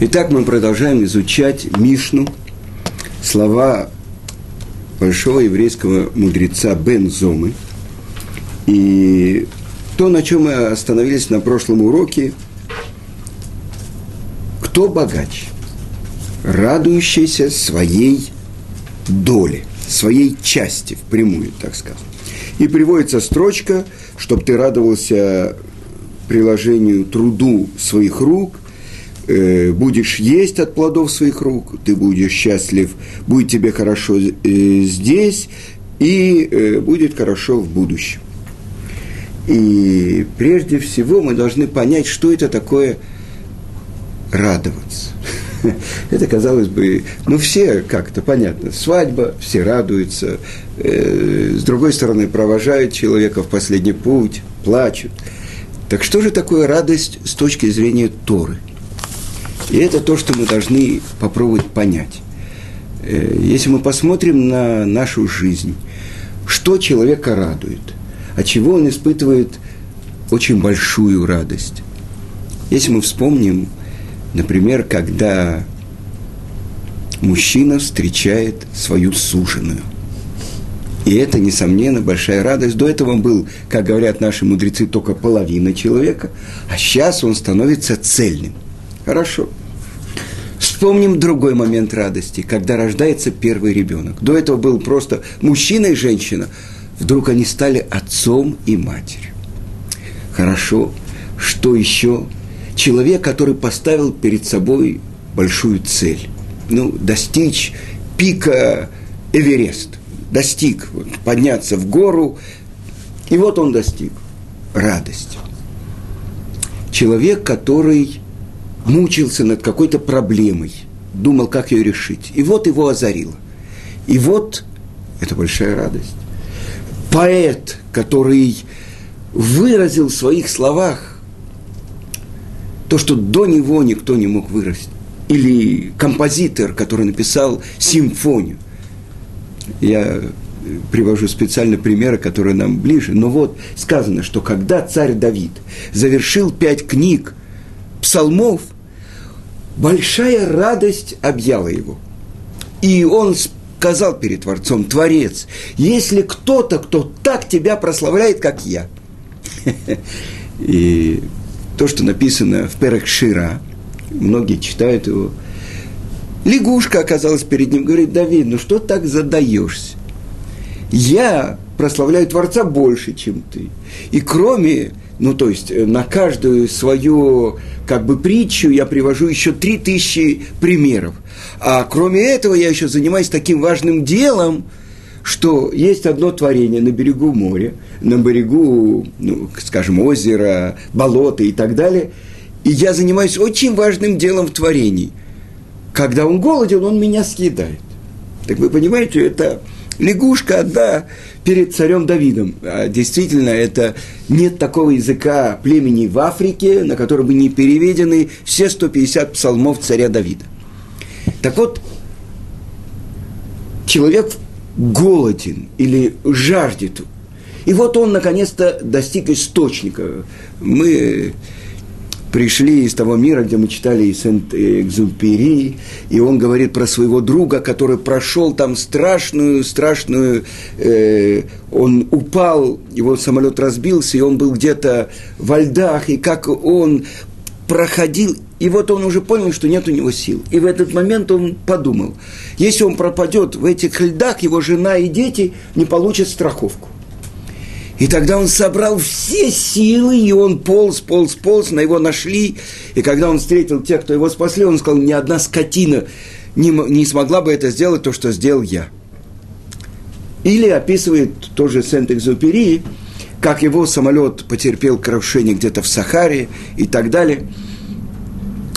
Итак, мы продолжаем изучать Мишну, слова большого еврейского мудреца Бен Зомы. И то, на чем мы остановились на прошлом уроке, кто богач? Радующийся своей доле, своей части, впрямую, так сказать. И приводится строчка, чтобы ты радовался приложению труду своих рук – будешь есть от плодов своих рук, ты будешь счастлив, будет тебе хорошо э, здесь и э, будет хорошо в будущем. И прежде всего мы должны понять, что это такое радоваться. Это, казалось бы, ну все как-то понятно. Свадьба, все радуются. Э, с другой стороны, провожают человека в последний путь, плачут. Так что же такое радость с точки зрения Торы? И это то, что мы должны попробовать понять. Э, если мы посмотрим на нашу жизнь, что человека радует, от чего он испытывает очень большую радость. Если мы вспомним, например, когда мужчина встречает свою суженую. И это, несомненно, большая радость. До этого он был, как говорят наши мудрецы, только половина человека, а сейчас он становится цельным – Хорошо. Вспомним другой момент радости, когда рождается первый ребенок. До этого был просто мужчина и женщина. Вдруг они стали отцом и матерью. Хорошо. Что еще? Человек, который поставил перед собой большую цель. Ну, достичь пика Эверест. Достиг, вот, подняться в гору. И вот он достиг. Радость. Человек, который мучился над какой-то проблемой, думал, как ее решить. И вот его озарило. И вот это большая радость. Поэт, который выразил в своих словах то, что до него никто не мог выразить. Или композитор, который написал симфонию. Я привожу специально примеры, которые нам ближе. Но вот сказано, что когда царь Давид завершил пять книг псалмов – большая радость объяла его. И он сказал перед Творцом, Творец, если кто-то, кто так тебя прославляет, как я. И то, что написано в Перекшира, многие читают его, лягушка оказалась перед ним, говорит, Давид, ну что так задаешься? Я прославляю Творца больше, чем ты. И кроме ну, то есть э, на каждую свою как бы притчу я привожу еще три тысячи примеров. А кроме этого я еще занимаюсь таким важным делом, что есть одно творение на берегу моря, на берегу, ну, скажем, озера, болота и так далее. И я занимаюсь очень важным делом в творении. Когда он голоден, он меня съедает. Так вы понимаете, это лягушка одна перед царем Давидом. А действительно, это нет такого языка племени в Африке, на котором бы не переведены все 150 псалмов царя Давида. Так вот, человек голоден или жаждет. И вот он наконец-то достиг источника. Мы пришли из того мира, где мы читали Сент-Экзюпери, и он говорит про своего друга, который прошел там страшную, страшную, э, он упал, его самолет разбился, и он был где-то во льдах, и как он проходил, и вот он уже понял, что нет у него сил. И в этот момент он подумал, если он пропадет в этих льдах, его жена и дети не получат страховку. И тогда он собрал все силы, и он полз, полз, полз, на его нашли. И когда он встретил тех, кто его спасли, он сказал, ни одна скотина не, не смогла бы это сделать, то, что сделал я. Или описывает тоже Сент-Экзупери, как его самолет потерпел крушение где-то в Сахаре и так далее.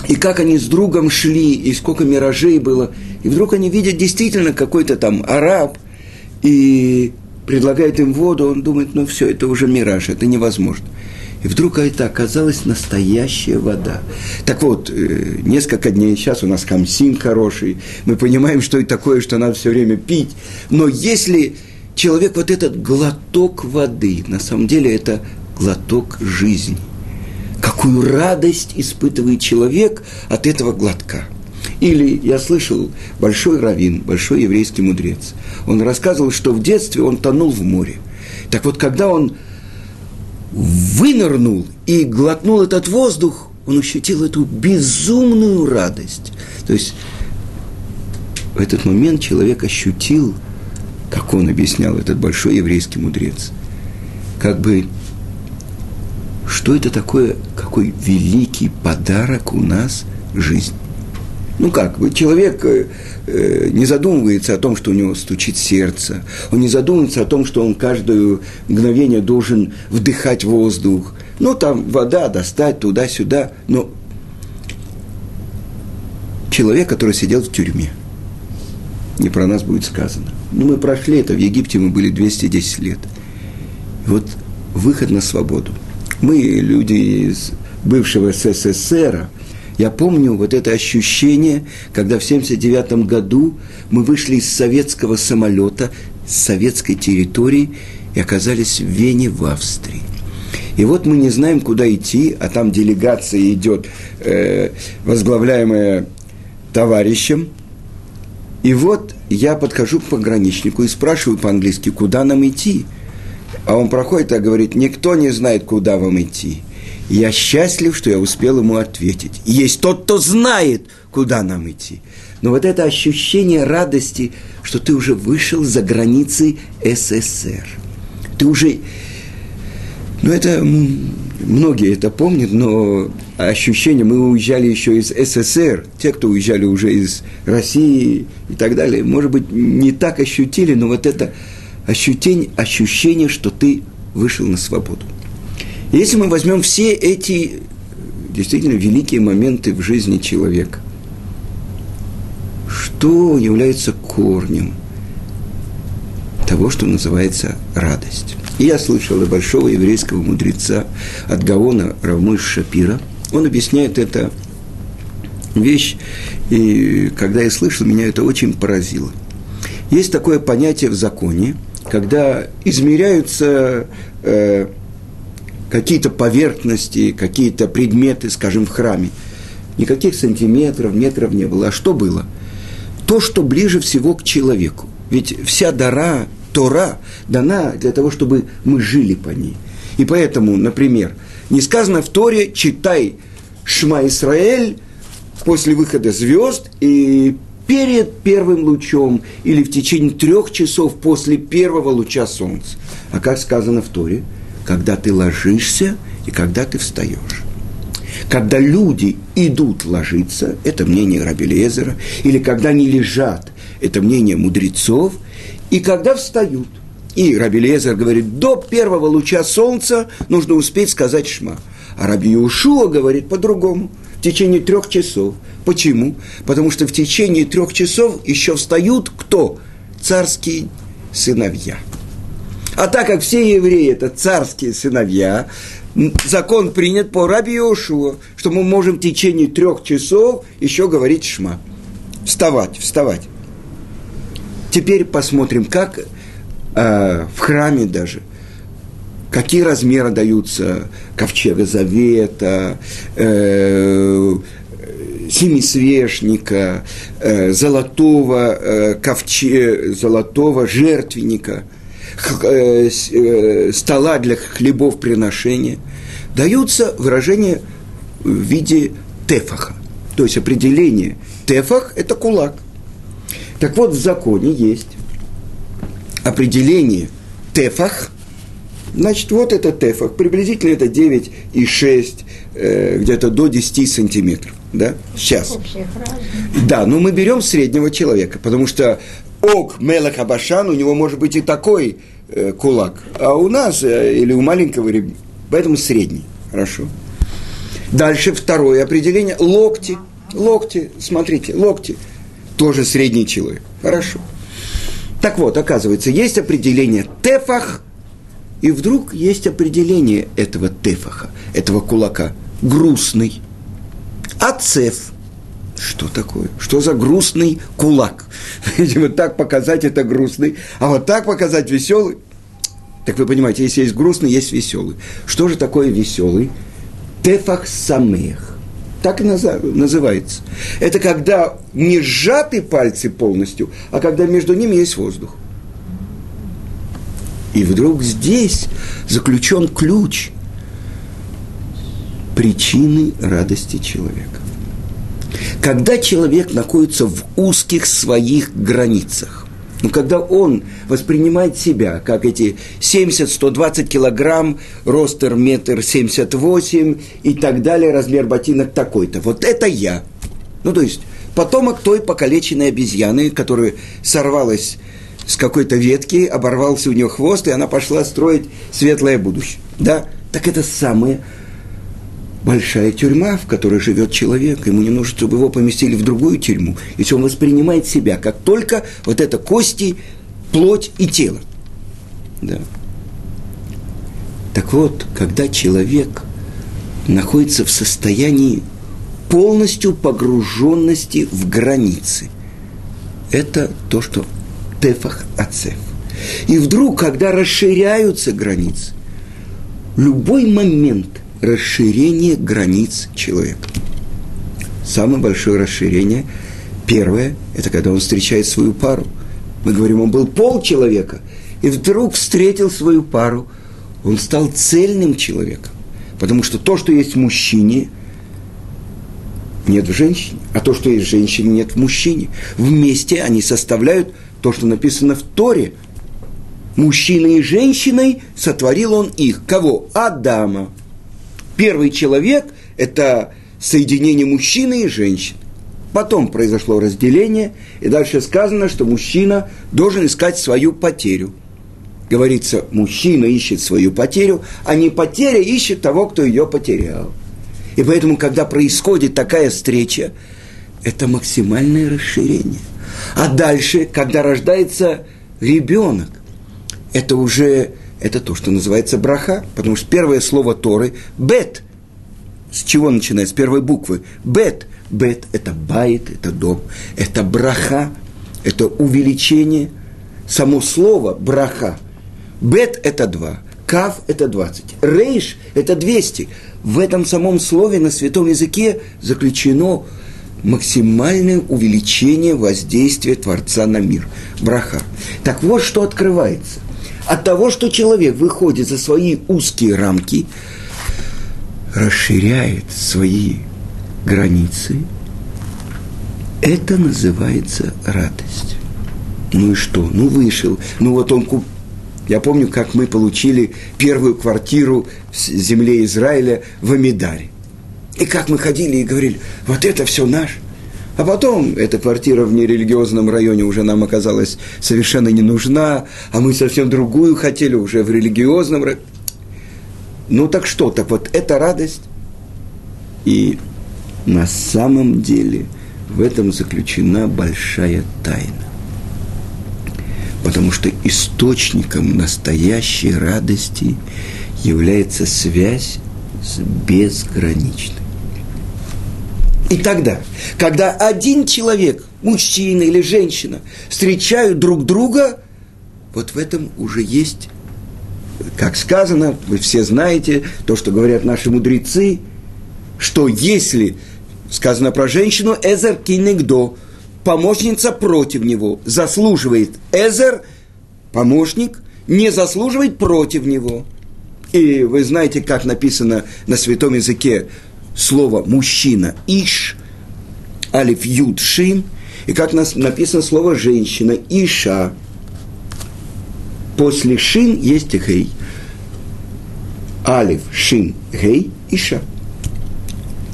И как они с другом шли, и сколько миражей было. И вдруг они видят действительно какой-то там араб, и предлагает им воду, он думает, ну все, это уже мираж, это невозможно. И вдруг это оказалась настоящая вода. Так вот, э, несколько дней, сейчас у нас камсин хороший, мы понимаем, что это такое, что надо все время пить. Но если человек вот этот глоток воды, на самом деле это глоток жизни. какую радость испытывает человек от этого глотка. Или я слышал большой раввин, большой еврейский мудрец. Он рассказывал, что в детстве он тонул в море. Так вот, когда он вынырнул и глотнул этот воздух, он ощутил эту безумную радость. То есть в этот момент человек ощутил, как он объяснял, этот большой еврейский мудрец, как бы, что это такое, какой великий подарок у нас жизнь. Ну как, человек э, э, не задумывается о том, что у него стучит сердце, он не задумывается о том, что он каждое мгновение должен вдыхать воздух, ну там вода достать туда-сюда, но человек, который сидел в тюрьме, не про нас будет сказано. Ну, мы прошли это, в Египте мы были 210 лет. И вот выход на свободу. Мы, люди из бывшего СССР, я помню вот это ощущение, когда в 1979 году мы вышли из советского самолета, с советской территории и оказались в Вене, в Австрии. И вот мы не знаем, куда идти, а там делегация идет, э, возглавляемая товарищем. И вот я подхожу к пограничнику и спрашиваю по-английски, куда нам идти. А он проходит и говорит, никто не знает, куда вам идти. Я счастлив, что я успел ему ответить. Есть тот, кто знает, куда нам идти. Но вот это ощущение радости, что ты уже вышел за границы СССР. Ты уже... Ну, это многие это помнят, но ощущение, мы уезжали еще из СССР, те, кто уезжали уже из России и так далее, может быть, не так ощутили, но вот это ощущение, ощущение что ты вышел на свободу. Если мы возьмем все эти действительно великие моменты в жизни человека, что является корнем того, что называется радость. И я слышал от большого еврейского мудреца, от Гаона Равмыш Шапира. Он объясняет это вещь, и когда я слышал, меня это очень поразило. Есть такое понятие в законе, когда измеряются э, какие-то поверхности, какие-то предметы, скажем, в храме. Никаких сантиметров, метров не было. А что было? То, что ближе всего к человеку. Ведь вся дара, Тора дана для того, чтобы мы жили по ней. И поэтому, например, не сказано в Торе «читай Шма Исраэль» после выхода звезд и перед первым лучом или в течение трех часов после первого луча солнца. А как сказано в Торе – когда ты ложишься и когда ты встаешь. Когда люди идут ложиться, это мнение Раби Лезера, или когда они лежат, это мнение мудрецов, и когда встают. И Раби Лезер говорит, до первого луча солнца нужно успеть сказать шма. А Раби Ушуа говорит по-другому, в течение трех часов. Почему? Потому что в течение трех часов еще встают кто? Царские сыновья – а так как все евреи – это царские сыновья, закон принят по Раби Иошуа, что мы можем в течение трех часов еще говорить шма. Вставать, вставать. Теперь посмотрим, как э, в храме даже, какие размеры даются ковчега завета, э, семисвешника, э, золотого, э, ковче, золотого жертвенника – Э, э, стола для хлебов приношения, даются выражения в виде тефаха. То есть определение тефах – это кулак. Так вот, в законе есть определение тефах, значит, вот это тефах, приблизительно это 9,6, э, где-то до 10 сантиметров. Да? Сейчас. Да, но мы берем среднего человека, потому что Ок Мелах Абашан, у него может быть и такой э, кулак, а у нас э, или у маленького ребенка, поэтому средний. Хорошо. Дальше второе определение – локти. Локти, смотрите, локти. Тоже средний человек. Хорошо. Так вот, оказывается, есть определение тефах, и вдруг есть определение этого тефаха, этого кулака. Грустный. Ацеф. Что такое? Что за грустный кулак? Видимо, так показать это грустный, а вот так показать веселый. Так вы понимаете, если есть грустный, есть веселый. Что же такое веселый? Тефах самех. Так и называется. Это когда не сжаты пальцы полностью, а когда между ними есть воздух. И вдруг здесь заключен ключ причины радости человека. Когда человек находится в узких своих границах, но когда он воспринимает себя, как эти 70-120 килограмм, ростер метр 78 и так далее, размер ботинок такой-то. Вот это я. Ну, то есть, потомок той покалеченной обезьяны, которая сорвалась с какой-то ветки, оборвался у нее хвост, и она пошла строить светлое будущее. Да? Так это самое большая тюрьма, в которой живет человек. Ему не нужно, чтобы его поместили в другую тюрьму. Если он воспринимает себя как только вот это кости, плоть и тело. Да. Так вот, когда человек находится в состоянии полностью погруженности в границы, это то, что тефах ацеф. И вдруг, когда расширяются границы, любой момент – расширение границ человека. Самое большое расширение, первое, это когда он встречает свою пару. Мы говорим, он был пол человека, и вдруг встретил свою пару, он стал цельным человеком. Потому что то, что есть в мужчине, нет в женщине, а то, что есть в женщине, нет в мужчине. Вместе они составляют то, что написано в Торе. Мужчиной и женщиной сотворил он их. Кого? Адама. Первый человек – это соединение мужчины и женщины. Потом произошло разделение, и дальше сказано, что мужчина должен искать свою потерю. Говорится, мужчина ищет свою потерю, а не потеря ищет того, кто ее потерял. И поэтому, когда происходит такая встреча, это максимальное расширение. А дальше, когда рождается ребенок, это уже это то, что называется браха, потому что первое слово Торы – бет. С чего начинается? С первой буквы. Бет. Бет – это байт, это дом, это браха, это увеличение. Само слово браха. Бет – это два, кав – это двадцать, рейш – это двести. В этом самом слове на святом языке заключено максимальное увеличение воздействия Творца на мир. Браха. Так вот, что открывается – от того, что человек выходит за свои узкие рамки, расширяет свои границы, это называется радость. Ну и что? Ну вышел. Ну вот он куп... Я помню, как мы получили первую квартиру в земле Израиля в Амидаре. И как мы ходили и говорили, вот это все наш – а потом эта квартира в нерелигиозном районе уже нам оказалась совершенно не нужна, а мы совсем другую хотели уже в религиозном районе. Ну так что, так вот эта радость. И на самом деле в этом заключена большая тайна. Потому что источником настоящей радости является связь с безграничной. И тогда, когда один человек, мужчина или женщина, встречают друг друга, вот в этом уже есть, как сказано, вы все знаете, то, что говорят наши мудрецы, что если сказано про женщину, Эзер кинегдо, помощница против него, заслуживает Эзер, помощник, не заслуживает против него. И вы знаете, как написано на святом языке слово мужчина иш, алиф юд шин, и как нас написано слово женщина иша. После шин есть гей. Алиф, шин, гей, иша.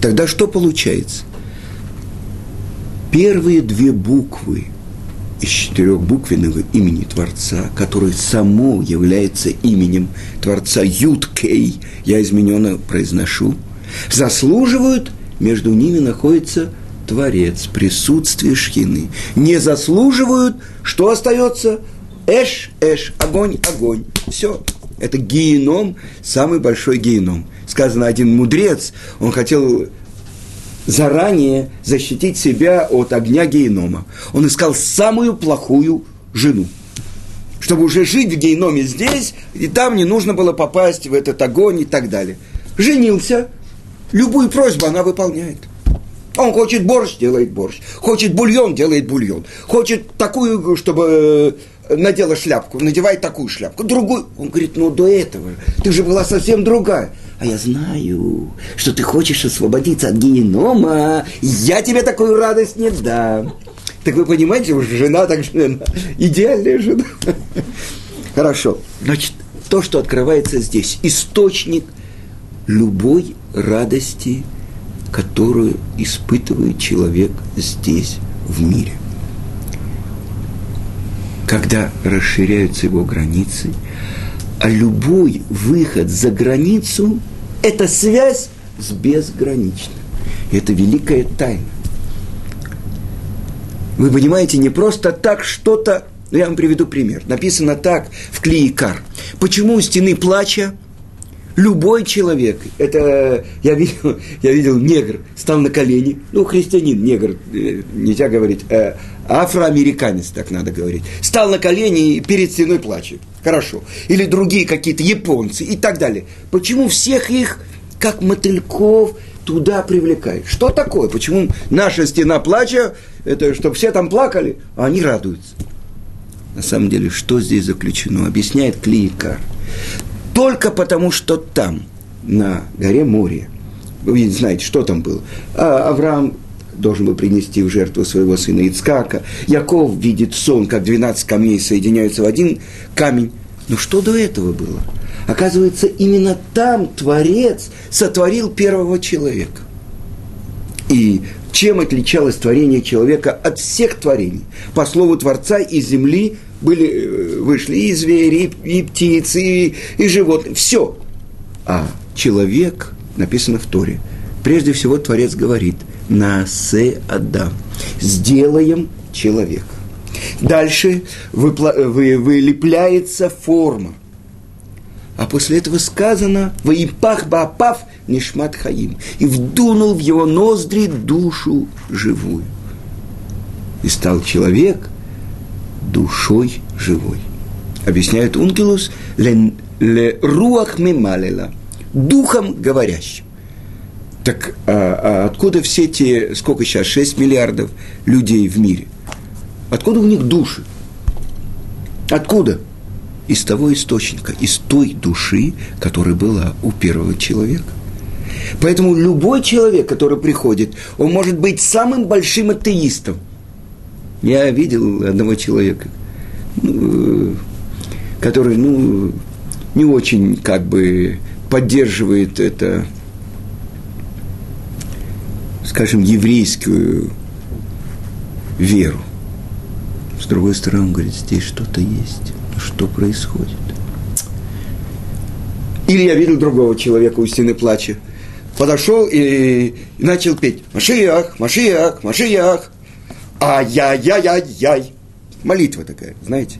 Тогда что получается? Первые две буквы из четырехбуквенного имени Творца, который само является именем Творца Юд Кей, я измененно произношу – заслуживают, между ними находится Творец, присутствие Шхины. Не заслуживают, что остается? Эш, эш, огонь, огонь. Все. Это геном, самый большой геном. Сказано, один мудрец, он хотел заранее защитить себя от огня генома. Он искал самую плохую жену. Чтобы уже жить в геноме здесь, и там не нужно было попасть в этот огонь и так далее. Женился, Любую просьбу она выполняет. Он хочет борщ, делает борщ. Хочет бульон, делает бульон. Хочет такую, чтобы э, надела шляпку, надевай такую шляпку, другую. Он говорит, ну до этого ты же была совсем другая. А я знаю, что ты хочешь освободиться от генома. Я тебе такую радость не дам. Так вы понимаете, уж жена так жена. Идеальная жена. Хорошо. Значит, то, что открывается здесь, источник любой радости, которую испытывает человек здесь, в мире. Когда расширяются его границы, а любой выход за границу – это связь с безграничным. Это великая тайна. Вы понимаете, не просто так что-то я вам приведу пример. Написано так в Клиикар. Почему у стены плача любой человек, это я видел, я видел негр, стал на колени, ну, христианин, негр, э, нельзя говорить, э, афроамериканец, так надо говорить, стал на колени и перед стеной плачет. Хорошо. Или другие какие-то японцы и так далее. Почему всех их, как мотыльков, туда привлекает? Что такое? Почему наша стена плача, это чтобы все там плакали, а они радуются? На самом деле, что здесь заключено, объясняет Клиикар. Только потому, что там, на горе Море, вы знаете, что там было. А Авраам должен был принести в жертву своего сына Ицкака. Яков видит сон, как 12 камней соединяются в один камень. Но что до этого было? Оказывается, именно там Творец сотворил первого человека. И чем отличалось творение человека от всех творений? По слову Творца из земли были, э, вышли и звери, и, и птицы, и, и животные, все. А человек, написано в Торе, прежде всего Творец говорит, «Насе Адам», «сделаем человека». Дальше выпла, вы, вылепляется форма. А после этого сказано «Ваипах баапав нишмат хаим» и вдунул в его ноздри душу живую. И стал человек – душой живой. Объясняет Ункилус ле, ле руах мималила, духом говорящим. Так а, а откуда все эти, сколько сейчас, 6 миллиардов людей в мире? Откуда у них души? Откуда? Из того источника, из той души, которая была у первого человека. Поэтому любой человек, который приходит, он может быть самым большим атеистом – я видел одного человека, ну, который, ну, не очень как бы поддерживает это, скажем, еврейскую веру. С другой стороны, он говорит, здесь что-то есть. Что происходит? Или я видел другого человека у стены плача. Подошел и, начал петь «Машиях, Машиях, Машиях». Ай-яй-яй-яй-яй. Молитва такая, знаете.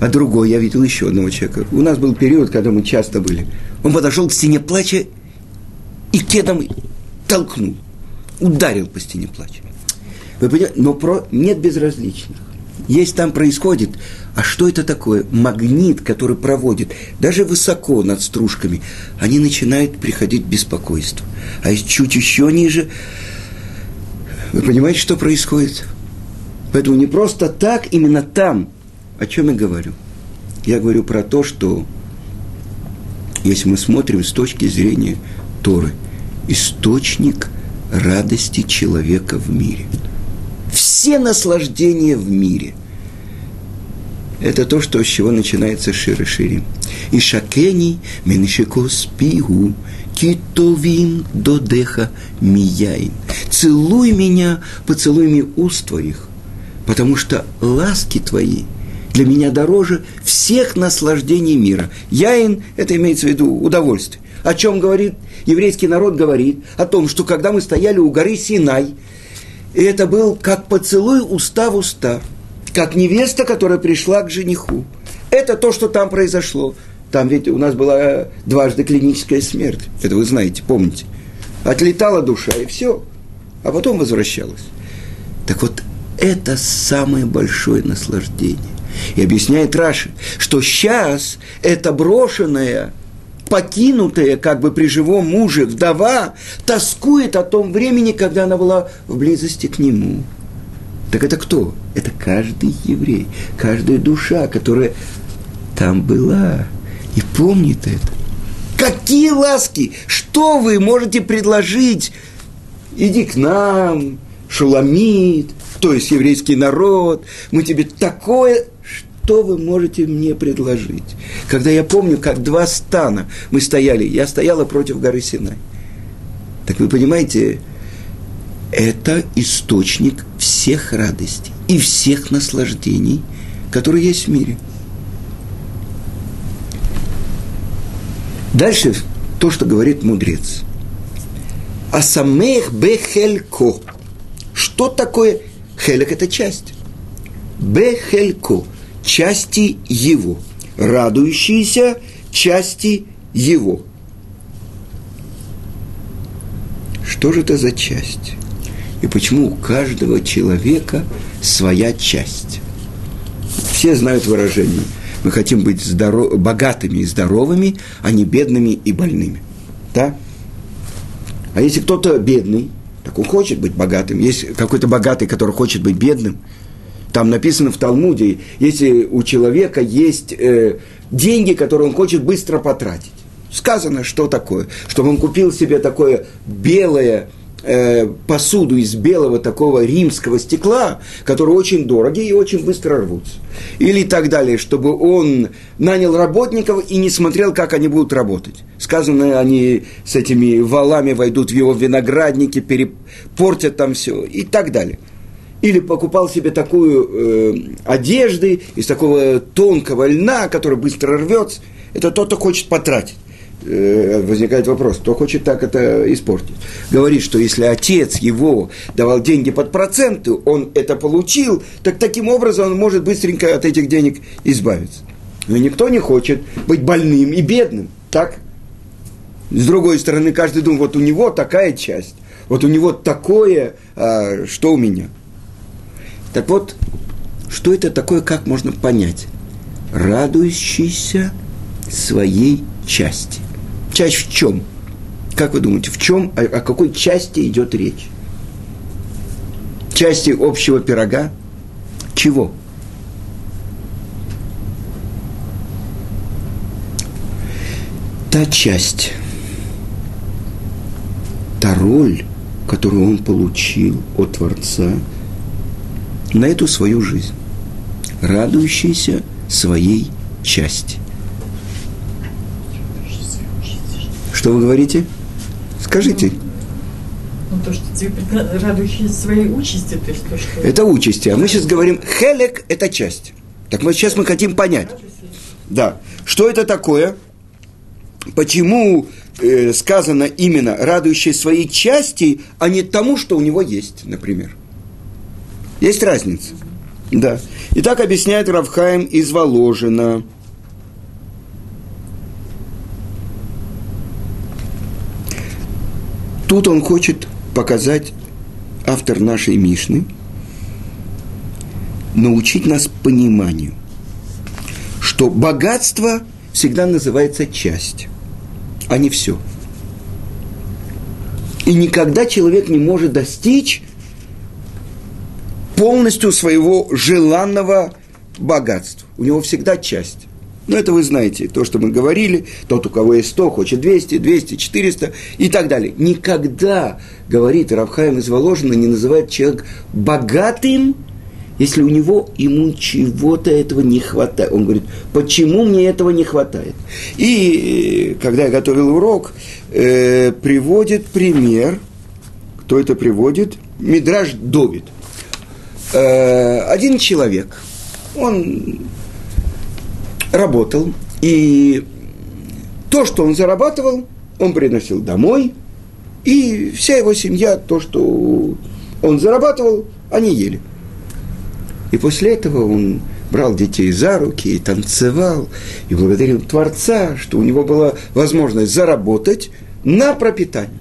А другой, я видел еще одного человека. У нас был период, когда мы часто были. Он подошел к стене плача и кедом толкнул. Ударил по стене плача. Вы понимаете? Но про... нет безразличных. Есть там происходит. А что это такое? Магнит, который проводит даже высоко над стружками, они начинают приходить беспокойство. А чуть еще ниже, вы понимаете, что происходит? Поэтому не просто так, именно там. О чем я говорю? Я говорю про то, что если мы смотрим с точки зрения Торы, источник радости человека в мире. Все наслаждения в мире – это то, что, с чего начинается Шире-Ширим. И шакени менешекос пигу китовим додеха мияин. Целуй меня поцелуями уст твоих, потому что ласки твои для меня дороже всех наслаждений мира. Яин – это имеется в виду удовольствие. О чем говорит еврейский народ? Говорит о том, что когда мы стояли у горы Синай, и это был как поцелуй уста в уста, как невеста, которая пришла к жениху. Это то, что там произошло. Там ведь у нас была дважды клиническая смерть. Это вы знаете, помните. Отлетала душа, и все. А потом возвращалась. Так вот, это самое большое наслаждение. И объясняет Раши, что сейчас это брошенное покинутая как бы при живом муже вдова тоскует о том времени, когда она была в близости к нему. Так это кто? Это каждый еврей, каждая душа, которая там была и помнит это. Какие ласки! Что вы можете предложить? Иди к нам, Шуламид, то есть еврейский народ, мы тебе такое, что вы можете мне предложить? Когда я помню, как два стана мы стояли, я стояла против горы Синай. Так вы понимаете, это источник всех радостей и всех наслаждений, которые есть в мире. Дальше то, что говорит мудрец. Асамех бехелько. Что такое хелек? Это часть. Бехелько. Части его. Радующиеся части его. Что же это за часть? И почему у каждого человека своя часть? Все знают выражение. Мы хотим быть здоров... богатыми и здоровыми, а не бедными и больными. Да? А если кто-то бедный, так он хочет быть богатым. Есть какой-то богатый, который хочет быть бедным. Там написано в Талмуде, если у человека есть э, деньги, которые он хочет быстро потратить. Сказано, что такое? Чтобы он купил себе такое белое э, посуду из белого такого римского стекла, которые очень дорогие и очень быстро рвутся. Или так далее, чтобы он нанял работников и не смотрел, как они будут работать. Сказано, они с этими валами войдут в его виноградники, перепортят там все и так далее. Или покупал себе такую э, одежды из такого тонкого льна, который быстро рвется. Это тот, кто хочет потратить. Э, возникает вопрос, кто хочет так это испортить. Говорит, что если отец его давал деньги под проценты, он это получил, так таким образом он может быстренько от этих денег избавиться. Но никто не хочет быть больным и бедным, так? С другой стороны, каждый думает, вот у него такая часть, вот у него такое, а, что у меня. Так вот, что это такое, как можно понять? Радующийся своей части. Часть в чем? Как вы думаете, в чем, о, о какой части идет речь? Части общего пирога? Чего? Та часть, та роль, которую он получил от Творца на эту свою жизнь, радующийся своей части. Что вы говорите? Скажите. Ну, то, что тебе радующие своей участи, то есть то, что... Это участи. А мы сейчас говорим, хелек – это часть. Так вот сейчас мы хотим понять. Да. Что это такое? Почему э, сказано именно радующие своей части, а не тому, что у него есть, например? Есть разница. Да. И так объясняет Равхаем из Воложина – Тут он хочет показать, автор нашей Мишны, научить нас пониманию, что богатство всегда называется часть, а не все. И никогда человек не может достичь полностью своего желанного богатства. У него всегда часть. Но это вы знаете, то, что мы говорили, тот, у кого есть 100, хочет 200, 200, 400 и так далее. Никогда, говорит Равхаем из Воложина, не называет человек богатым, если у него ему чего-то этого не хватает. Он говорит, почему мне этого не хватает? И э, когда я готовил урок, э, приводит пример, кто это приводит? Мидраж Довид. Э, один человек, он работал, и то, что он зарабатывал, он приносил домой, и вся его семья, то, что он зарабатывал, они ели. И после этого он брал детей за руки и танцевал, и благодарил Творца, что у него была возможность заработать на пропитание.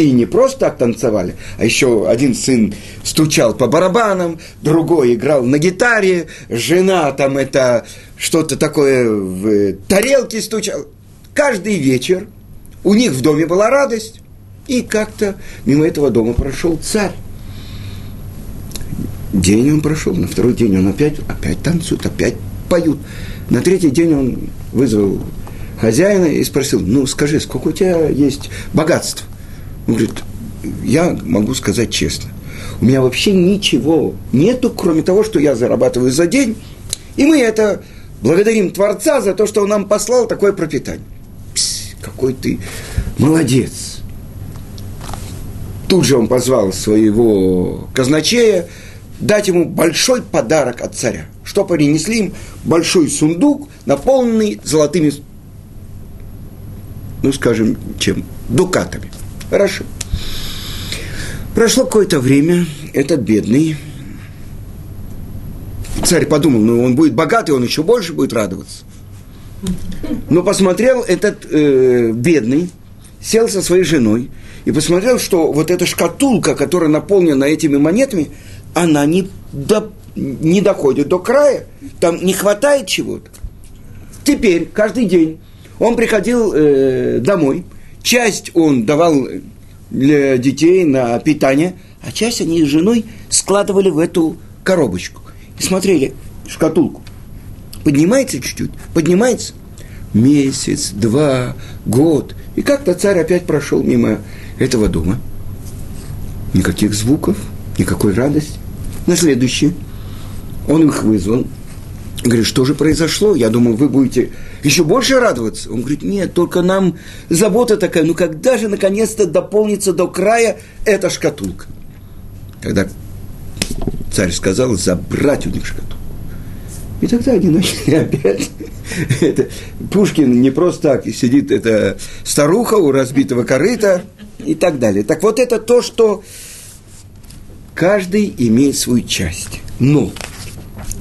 И не просто так танцевали, а еще один сын стучал по барабанам, другой играл на гитаре, жена там это что-то такое в тарелке стучала. каждый вечер у них в доме была радость. И как-то мимо этого дома прошел царь. День он прошел, на второй день он опять, опять танцует, опять поют. На третий день он вызвал хозяина и спросил, ну скажи, сколько у тебя есть богатств? Он говорит, я могу сказать честно, у меня вообще ничего нету, кроме того, что я зарабатываю за день, и мы это благодарим Творца за то, что он нам послал такое пропитание. Пс, какой ты молодец. Тут же он позвал своего казначея дать ему большой подарок от царя. Что принесли им? Большой сундук, наполненный золотыми, ну, скажем, чем? Дукатами. Хорошо. Прошло какое-то время, этот бедный царь подумал, ну он будет богатый, он еще больше будет радоваться. Но посмотрел этот э, бедный, сел со своей женой и посмотрел, что вот эта шкатулка, которая наполнена этими монетами, она не, до, не доходит до края, там не хватает чего-то. Теперь каждый день он приходил э, домой, часть он давал для детей на питание, а часть они с женой складывали в эту коробочку. И смотрели шкатулку. Поднимается чуть-чуть, поднимается. Месяц, два, год. И как-то царь опять прошел мимо этого дома. Никаких звуков, никакой радости. На следующий он их вызвал. Говорит, что же произошло? Я думал, вы будете еще больше радоваться. Он говорит, нет, только нам забота такая, ну когда же наконец-то дополнится до края эта шкатулка? Когда царь сказал забрать у них шкатулку. И тогда они начали опять. это, Пушкин не просто так сидит, это старуха у разбитого корыта и так далее. Так вот это то, что каждый имеет свою часть. Но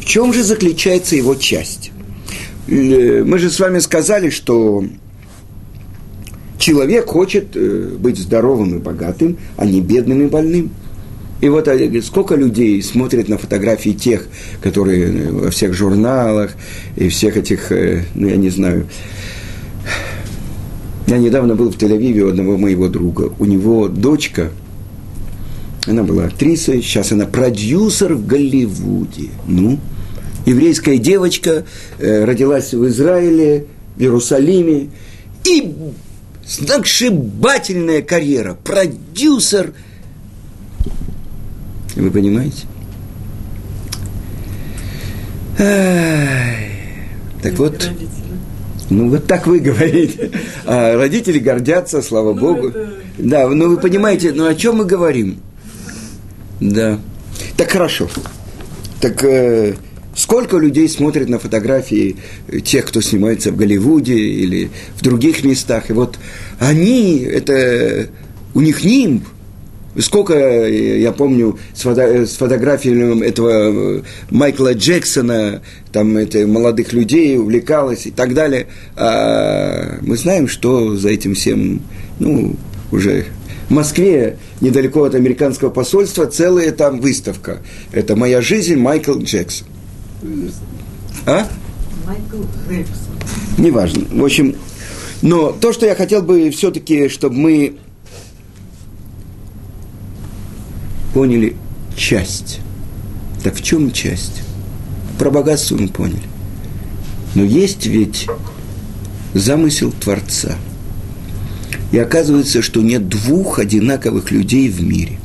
чем же заключается его часть? Э, мы же с вами сказали, что человек хочет э, быть здоровым и богатым, а не бедным и больным. И вот э, сколько людей смотрят на фотографии тех, которые во всех журналах и всех этих, ну я не знаю, я недавно был в Тель-Авиве у одного моего друга. У него дочка, она была актрисой, сейчас она продюсер в Голливуде. Ну, еврейская девочка э, родилась в Израиле, в Иерусалиме. И сногсшибательная карьера, продюсер. Вы понимаете? Ай. Так вот, родители. Ну, вот так вы говорите. А родители гордятся, слава ну, Богу. Это... Да, ну вы понимаете, ну о чем мы говорим? Да. Так хорошо. Так э, сколько людей смотрят на фотографии тех, кто снимается в Голливуде или в других местах, и вот они, это у них нимб – Сколько, э, я помню, с, фото, с фотографиями этого э, Майкла Джексона, там, это, молодых людей увлекалось и так далее. А мы знаем, что за этим всем, ну, уже в Москве, недалеко от американского посольства, целая там выставка. Это «Моя жизнь» Майкл Джексон. А? Неважно. В общем, но то, что я хотел бы все-таки, чтобы мы поняли часть. Так в чем часть? Про богатство мы поняли. Но есть ведь замысел Творца. И оказывается, что нет двух одинаковых людей в мире.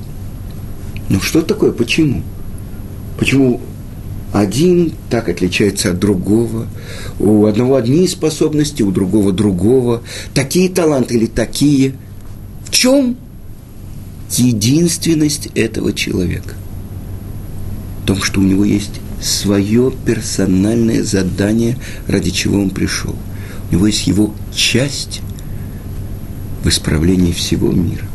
Ну что такое? Почему? Почему один так отличается от другого? У одного одни способности, у другого другого. Такие таланты или такие? В чем единственность этого человека. В том, что у него есть свое персональное задание, ради чего он пришел. У него есть его часть в исправлении всего мира.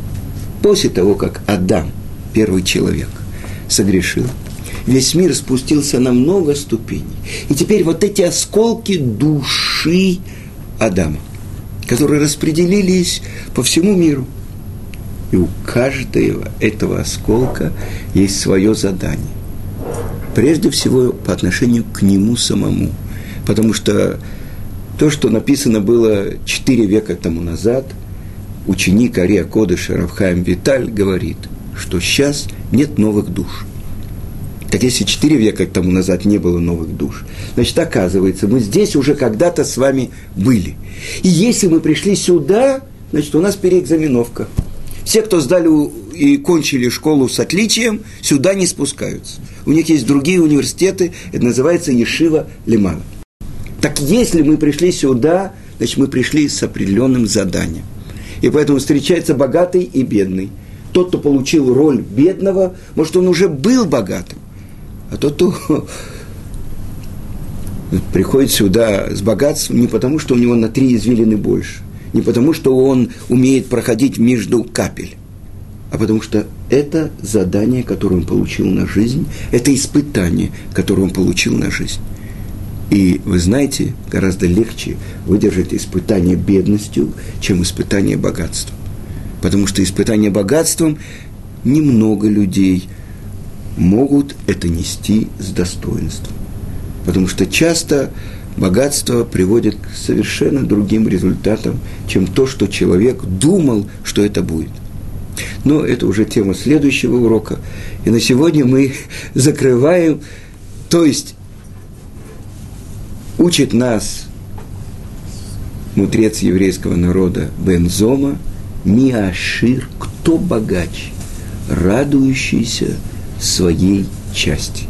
После того, как Адам, первый человек, согрешил, весь мир спустился на много ступеней. И теперь вот эти осколки души Адама, которые распределились по всему миру – и у каждого этого осколка есть свое задание. Прежде всего по отношению к нему самому. Потому что То, что написано было четыре века тому назад, ученик Ария Кодыша Равхаем Виталь говорит, что сейчас нет новых душ. Так если четыре века тому назад не было новых душ, значит, оказывается, мы здесь уже когда-то с вами были. И если мы пришли сюда, значит, у нас переэкзаменовка. Все, кто сдали и кончили школу с отличием, сюда не спускаются. У них есть другие университеты, это называется Ешива Лимана. Так если мы пришли сюда, значит, мы пришли с определенным заданием. И поэтому встречается богатый и бедный. Тот, кто получил роль бедного, может, он уже был богатым. А тот, кто приходит сюда с богатством не потому, что у него на три извилины больше, не потому, что он умеет проходить между капель, а потому что это задание, которое он получил на жизнь, это испытание, которое он получил на жизнь. И вы знаете, гораздо легче выдержать испытание бедностью, чем испытание богатством. Потому что испытание богатством немного людей могут это нести с достоинством. Потому что часто богатство приводит к совершенно другим результатам, чем то, что человек думал, что это будет. Но это уже тема следующего урока. И на сегодня мы закрываем, то есть учит нас мудрец еврейского народа Бензома, Миашир, кто богач, радующийся своей части –